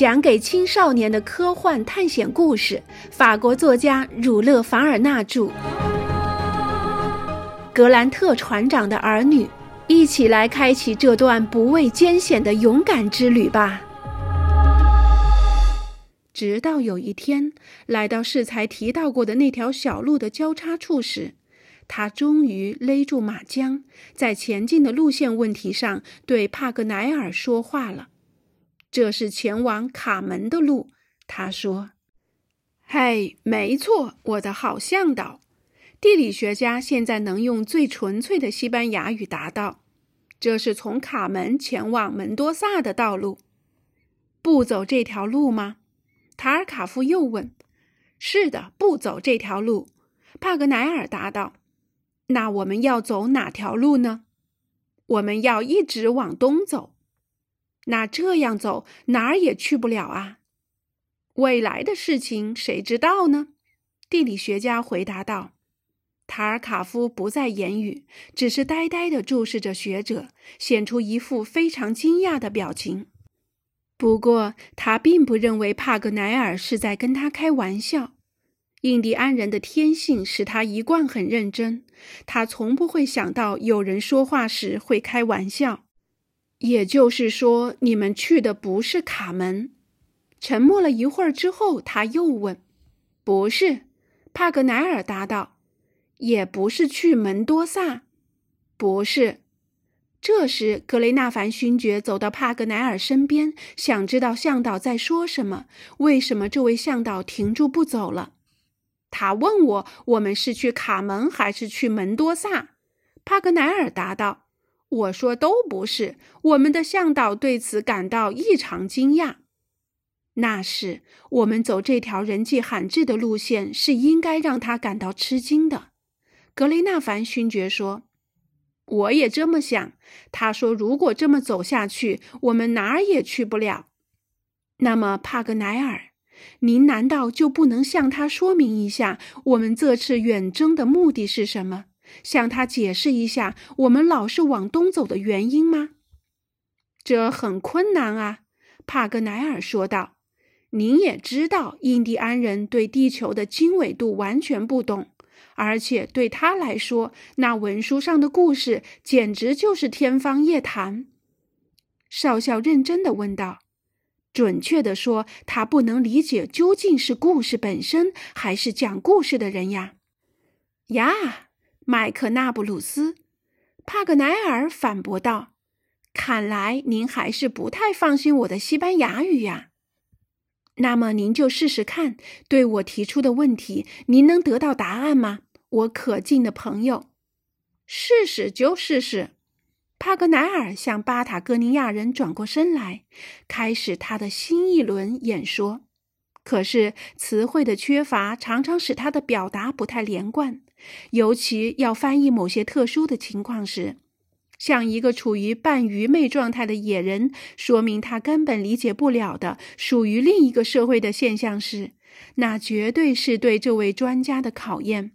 讲给青少年的科幻探险故事，法国作家儒勒·凡尔纳著。格兰特船长的儿女，一起来开启这段不畏艰险的勇敢之旅吧。直到有一天，来到适才提到过的那条小路的交叉处时，他终于勒住马缰，在前进的路线问题上对帕格奈尔说话了。这是前往卡门的路，他说：“嘿，没错，我的好向导。地理学家现在能用最纯粹的西班牙语答道：这是从卡门前往门多萨的道路。不走这条路吗？”塔尔卡夫又问。“是的，不走这条路。”帕格奈尔答道。那我们要走哪条路呢？我们要一直往东走。那这样走哪儿也去不了啊！未来的事情谁知道呢？地理学家回答道。塔尔卡夫不再言语，只是呆呆地注视着学者，显出一副非常惊讶的表情。不过他并不认为帕格奈尔是在跟他开玩笑。印第安人的天性使他一贯很认真，他从不会想到有人说话时会开玩笑。也就是说，你们去的不是卡门。沉默了一会儿之后，他又问：“不是？”帕格奈尔答道：“也不是去门多萨。”“不是。”这时，格雷纳凡勋爵走到帕格奈尔身边，想知道向导在说什么，为什么这位向导停住不走了。他问我：“我们是去卡门还是去门多萨？”帕格奈尔答道：“我说都不是。”我们的向导对此感到异常惊讶。那是我们走这条人迹罕至的路线是应该让他感到吃惊的。格雷纳凡勋爵说：“我也这么想。”他说：“如果这么走下去，我们哪儿也去不了。”那么，帕格奈尔。您难道就不能向他说明一下我们这次远征的目的是什么？向他解释一下我们老是往东走的原因吗？这很困难啊，帕格奈尔说道。您也知道，印第安人对地球的经纬度完全不懂，而且对他来说，那文书上的故事简直就是天方夜谭。少校认真的问道。准确地说，他不能理解究竟是故事本身，还是讲故事的人呀。呀，麦克纳布鲁斯，帕格奈尔反驳道：“看来您还是不太放心我的西班牙语呀。那么您就试试看，对我提出的问题，您能得到答案吗，我可敬的朋友？试试就试试。”帕格奈尔向巴塔哥尼亚人转过身来，开始他的新一轮演说。可是词汇的缺乏常常使他的表达不太连贯，尤其要翻译某些特殊的情况时，像一个处于半愚昧状态的野人说明他根本理解不了的属于另一个社会的现象时，那绝对是对这位专家的考验。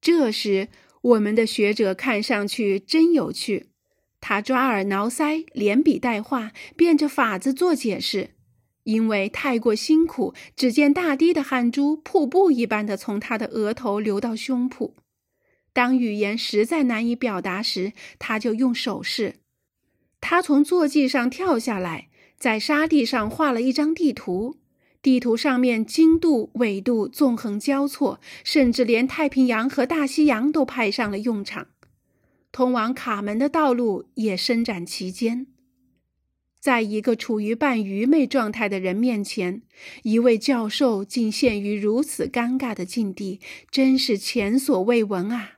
这时，我们的学者看上去真有趣。他抓耳挠腮，连笔带画，变着法子做解释。因为太过辛苦，只见大滴的汗珠瀑布一般的从他的额头流到胸脯。当语言实在难以表达时，他就用手势。他从坐骑上跳下来，在沙地上画了一张地图。地图上面经度、纬度纵横交错，甚至连太平洋和大西洋都派上了用场。通往卡门的道路也伸展其间。在一个处于半愚昧状态的人面前，一位教授竟陷于如此尴尬的境地，真是前所未闻啊！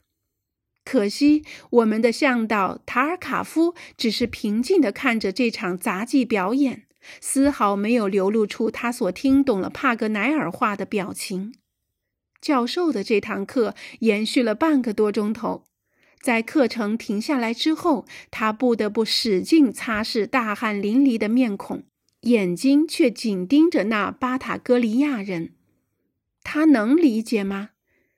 可惜，我们的向导塔尔卡夫只是平静地看着这场杂技表演，丝毫没有流露出他所听懂了帕格奈尔话的表情。教授的这堂课延续了半个多钟头。在课程停下来之后，他不得不使劲擦拭大汗淋漓的面孔，眼睛却紧盯着那巴塔哥利亚人。他能理解吗？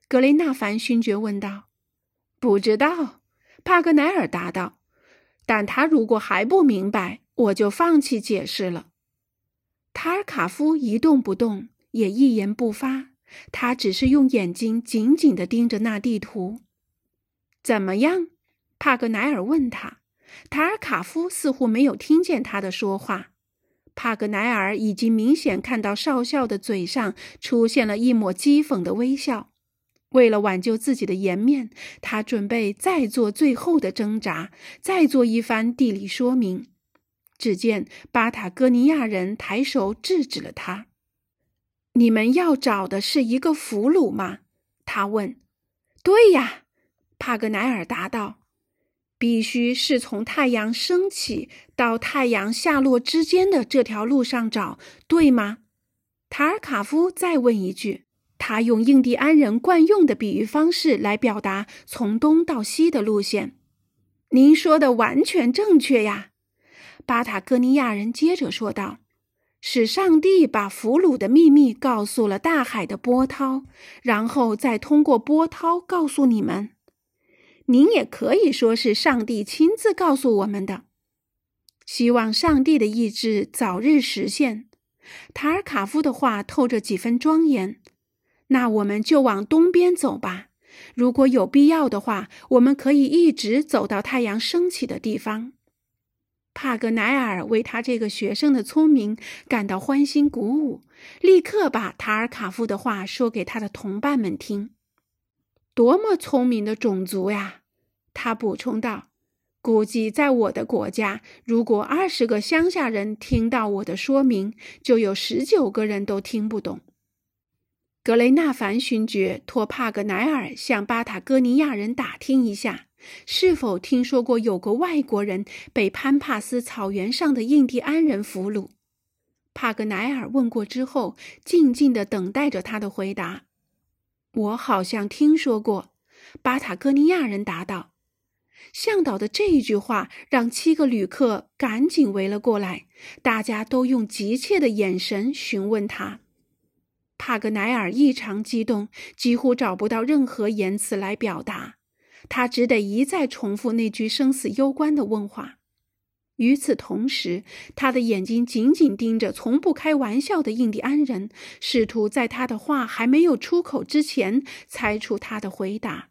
格雷纳凡勋爵问道。“不知道。”帕格奈尔答道。“但他如果还不明白，我就放弃解释了。”塔尔卡夫一动不动，也一言不发。他只是用眼睛紧紧地盯着那地图。怎么样？帕格奈尔问他。塔尔卡夫似乎没有听见他的说话。帕格奈尔已经明显看到少校的嘴上出现了一抹讥讽的微笑。为了挽救自己的颜面，他准备再做最后的挣扎，再做一番地理说明。只见巴塔哥尼亚人抬手制止了他：“你们要找的是一个俘虏吗？”他问。“对呀。”帕格奈尔答道，“必须是从太阳升起到太阳下落之间的这条路上找，对吗？”塔尔卡夫再问一句。他用印第安人惯用的比喻方式来表达从东到西的路线。您说的完全正确呀，巴塔哥尼亚人接着说道：“是上帝把俘虏的秘密告诉了大海的波涛，然后再通过波涛告诉你们。您也可以说是上帝亲自告诉我们的。希望上帝的意志早日实现。”塔尔卡夫的话透着几分庄严。那我们就往东边走吧。如果有必要的话，我们可以一直走到太阳升起的地方。帕格奈尔为他这个学生的聪明感到欢欣鼓舞，立刻把塔尔卡夫的话说给他的同伴们听。多么聪明的种族呀！他补充道：“估计在我的国家，如果二十个乡下人听到我的说明，就有十九个人都听不懂。”格雷纳凡勋爵托帕格奈尔向巴塔哥尼亚人打听一下，是否听说过有个外国人被潘帕斯草原上的印第安人俘虏。帕格奈尔问过之后，静静的等待着他的回答。我好像听说过，巴塔哥尼亚人答道。向导的这一句话让七个旅客赶紧围了过来，大家都用急切的眼神询问他。帕格奈尔异常激动，几乎找不到任何言辞来表达，他只得一再重复那句生死攸关的问话。与此同时，他的眼睛紧紧盯着从不开玩笑的印第安人，试图在他的话还没有出口之前猜出他的回答。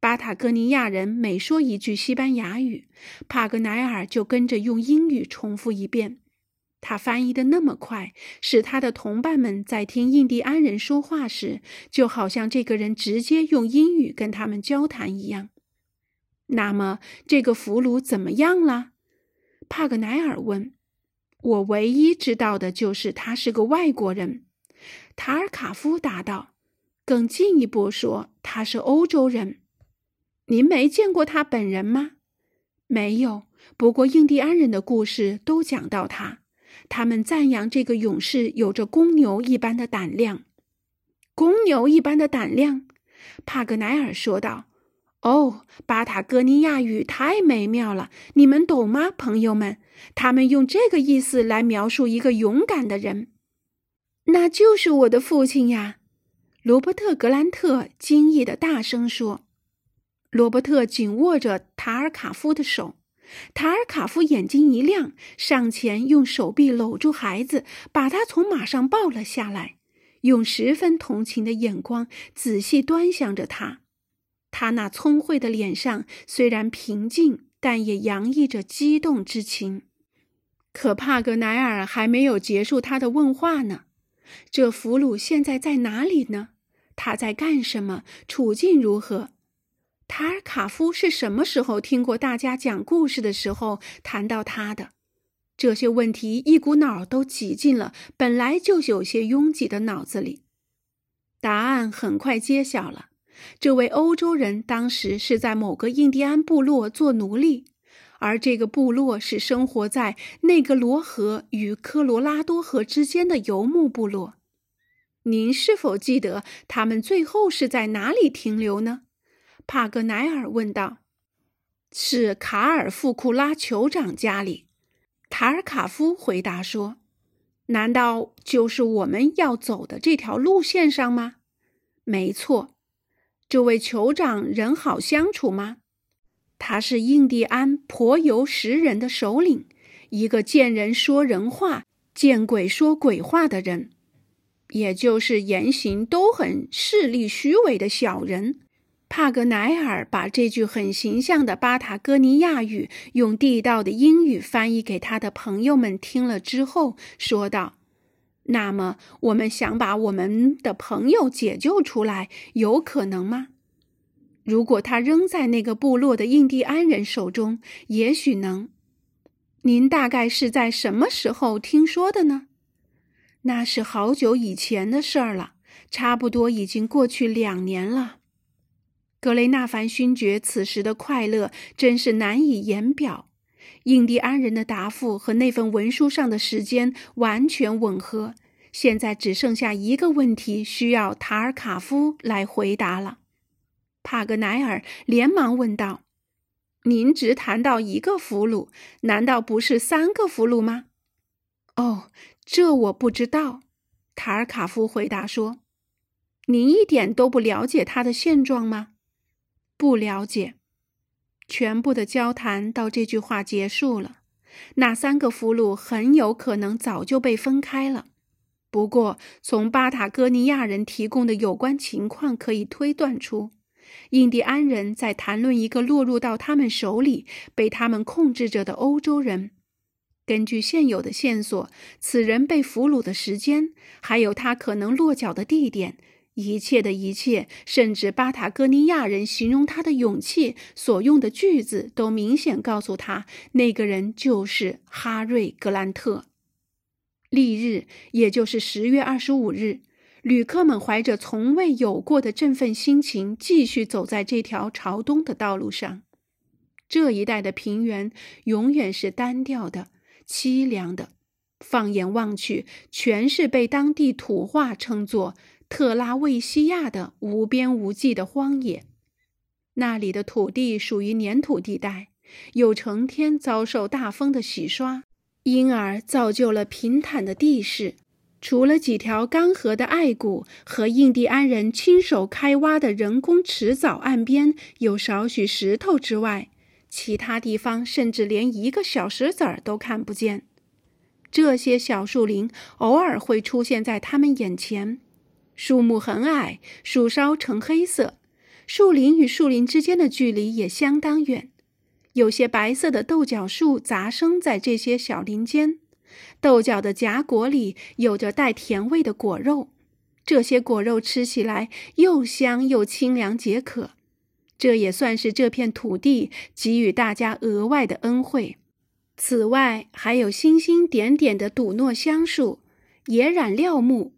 巴塔哥尼亚人每说一句西班牙语，帕格奈尔就跟着用英语重复一遍。他翻译的那么快，使他的同伴们在听印第安人说话时，就好像这个人直接用英语跟他们交谈一样。那么，这个俘虏怎么样了？帕格奈尔问。我唯一知道的就是他是个外国人。塔尔卡夫答道。更进一步说，他是欧洲人。您没见过他本人吗？没有。不过，印第安人的故事都讲到他。他们赞扬这个勇士有着公牛一般的胆量。公牛一般的胆量，帕格奈尔说道：“哦，巴塔哥尼亚语太美妙了，你们懂吗，朋友们？他们用这个意思来描述一个勇敢的人，那就是我的父亲呀。”罗伯特·格兰特惊异的大声说。罗伯特紧握着塔尔卡夫的手。塔尔卡夫眼睛一亮，上前用手臂搂住孩子，把他从马上抱了下来，用十分同情的眼光仔细端详着他。他那聪慧的脸上虽然平静，但也洋溢着激动之情。可帕格奈尔还没有结束他的问话呢。这俘虏现在在哪里呢？他在干什么？处境如何？塔尔卡夫是什么时候听过大家讲故事的时候谈到他的？这些问题一股脑都挤进了本来就有些拥挤的脑子里。答案很快揭晓了：这位欧洲人当时是在某个印第安部落做奴隶，而这个部落是生活在内格罗河与科罗拉多河之间的游牧部落。您是否记得他们最后是在哪里停留呢？帕格奈尔问道：“是卡尔富库拉酋长家里？”塔尔卡夫回答说：“难道就是我们要走的这条路线上吗？”“没错。”“这位酋长人好相处吗？”“他是印第安颇有识人的首领，一个见人说人话、见鬼说鬼话的人，也就是言行都很势利虚伪的小人。帕格奈尔把这句很形象的巴塔哥尼亚语用地道的英语翻译给他的朋友们听了之后，说道：“那么，我们想把我们的朋友解救出来，有可能吗？如果他仍在那个部落的印第安人手中，也许能。您大概是在什么时候听说的呢？那是好久以前的事儿了，差不多已经过去两年了。”格雷纳凡勋爵此时的快乐真是难以言表。印第安人的答复和那份文书上的时间完全吻合。现在只剩下一个问题需要塔尔卡夫来回答了。帕格奈尔连忙问道：“您只谈到一个俘虏，难道不是三个俘虏吗？”“哦，这我不知道。”塔尔卡夫回答说。“您一点都不了解他的现状吗？”不了解，全部的交谈到这句话结束了。那三个俘虏很有可能早就被分开了。不过，从巴塔哥尼亚人提供的有关情况可以推断出，印第安人在谈论一个落入到他们手里、被他们控制着的欧洲人。根据现有的线索，此人被俘虏的时间，还有他可能落脚的地点。一切的一切，甚至巴塔哥尼亚人形容他的勇气所用的句子，都明显告诉他，那个人就是哈瑞·格兰特。翌日，也就是十月二十五日，旅客们怀着从未有过的振奋心情，继续走在这条朝东的道路上。这一带的平原永远是单调的、凄凉的，放眼望去，全是被当地土话称作。特拉维西亚的无边无际的荒野，那里的土地属于粘土地带，又成天遭受大风的洗刷，因而造就了平坦的地势。除了几条干涸的隘谷和印第安人亲手开挖的人工池沼岸边有少许石头之外，其他地方甚至连一个小石子儿都看不见。这些小树林偶尔会出现在他们眼前。树木很矮，树梢呈黑色，树林与树林之间的距离也相当远。有些白色的豆角树杂生在这些小林间，豆角的荚果里有着带甜味的果肉，这些果肉吃起来又香又清凉解渴。这也算是这片土地给予大家额外的恩惠。此外，还有星星点点的笃诺香树、野染料木。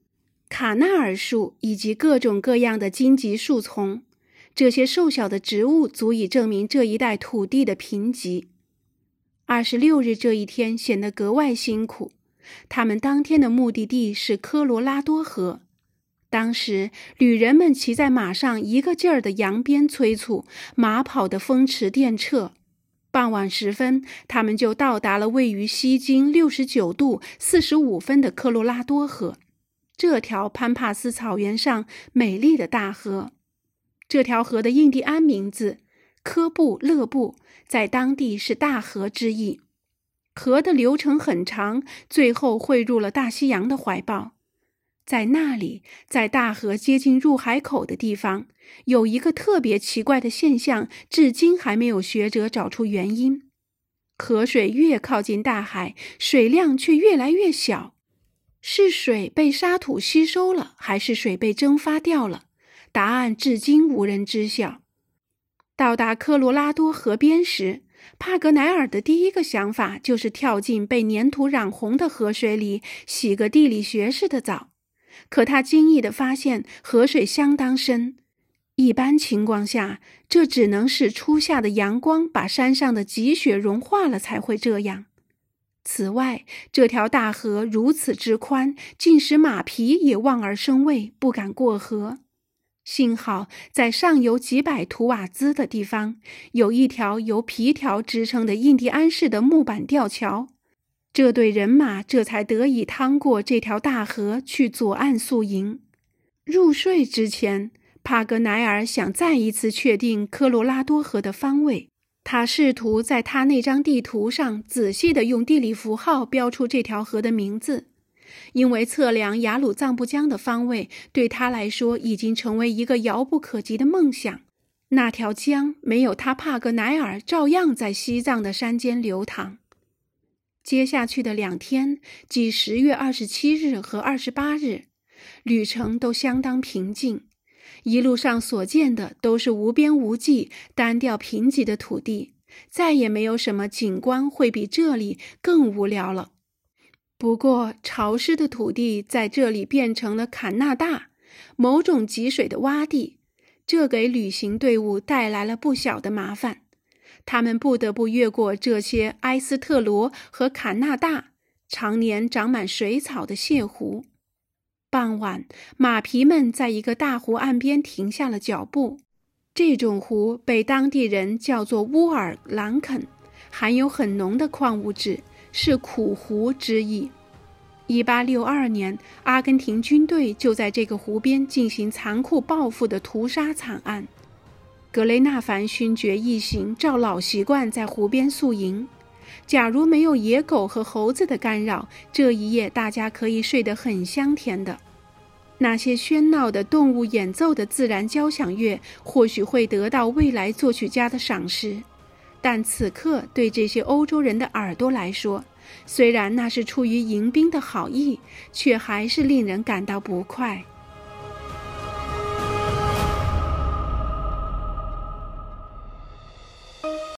卡纳尔树以及各种各样的荆棘树丛，这些瘦小的植物足以证明这一带土地的贫瘠。二十六日这一天显得格外辛苦。他们当天的目的地是科罗拉多河。当时，旅人们骑在马上，一个劲儿的扬鞭催促，马跑得风驰电掣。傍晚时分，他们就到达了位于西经六十九度四十五分的科罗拉多河。这条潘帕斯草原上美丽的大河，这条河的印第安名字科布勒布，在当地是大河之意。河的流程很长，最后汇入了大西洋的怀抱。在那里，在大河接近入海口的地方，有一个特别奇怪的现象，至今还没有学者找出原因。河水越靠近大海，水量却越来越小。是水被沙土吸收了，还是水被蒸发掉了？答案至今无人知晓。到达科罗拉多河边时，帕格奈尔的第一个想法就是跳进被粘土染红的河水里洗个地理学式的澡。可他惊异地发现，河水相当深。一般情况下，这只能是初夏的阳光把山上的积雪融化了才会这样。此外，这条大河如此之宽，竟使马匹也望而生畏，不敢过河。幸好，在上游几百图瓦兹的地方，有一条由皮条支撑的印第安式的木板吊桥，这队人马这才得以趟过这条大河去左岸宿营。入睡之前，帕格奈尔想再一次确定科罗拉多河的方位。他试图在他那张地图上仔细地用地理符号标出这条河的名字，因为测量雅鲁藏布江的方位对他来说已经成为一个遥不可及的梦想。那条江没有他帕格奈尔，照样在西藏的山间流淌。接下去的两天，即十月二十七日和二十八日，旅程都相当平静。一路上所见的都是无边无际、单调贫瘠的土地，再也没有什么景观会比这里更无聊了。不过，潮湿的土地在这里变成了坎纳大，某种积水的洼地，这给旅行队伍带来了不小的麻烦。他们不得不越过这些埃斯特罗和坎纳大常年长满水草的泻湖。傍晚，马匹们在一个大湖岸边停下了脚步。这种湖被当地人叫做乌尔兰肯，含有很浓的矿物质，是苦湖之意。一八六二年，阿根廷军队就在这个湖边进行残酷报复的屠杀惨案。格雷纳凡勋爵一行照老习惯在湖边宿营。假如没有野狗和猴子的干扰，这一夜大家可以睡得很香甜的。那些喧闹的动物演奏的自然交响乐，或许会得到未来作曲家的赏识，但此刻对这些欧洲人的耳朵来说，虽然那是出于迎宾的好意，却还是令人感到不快。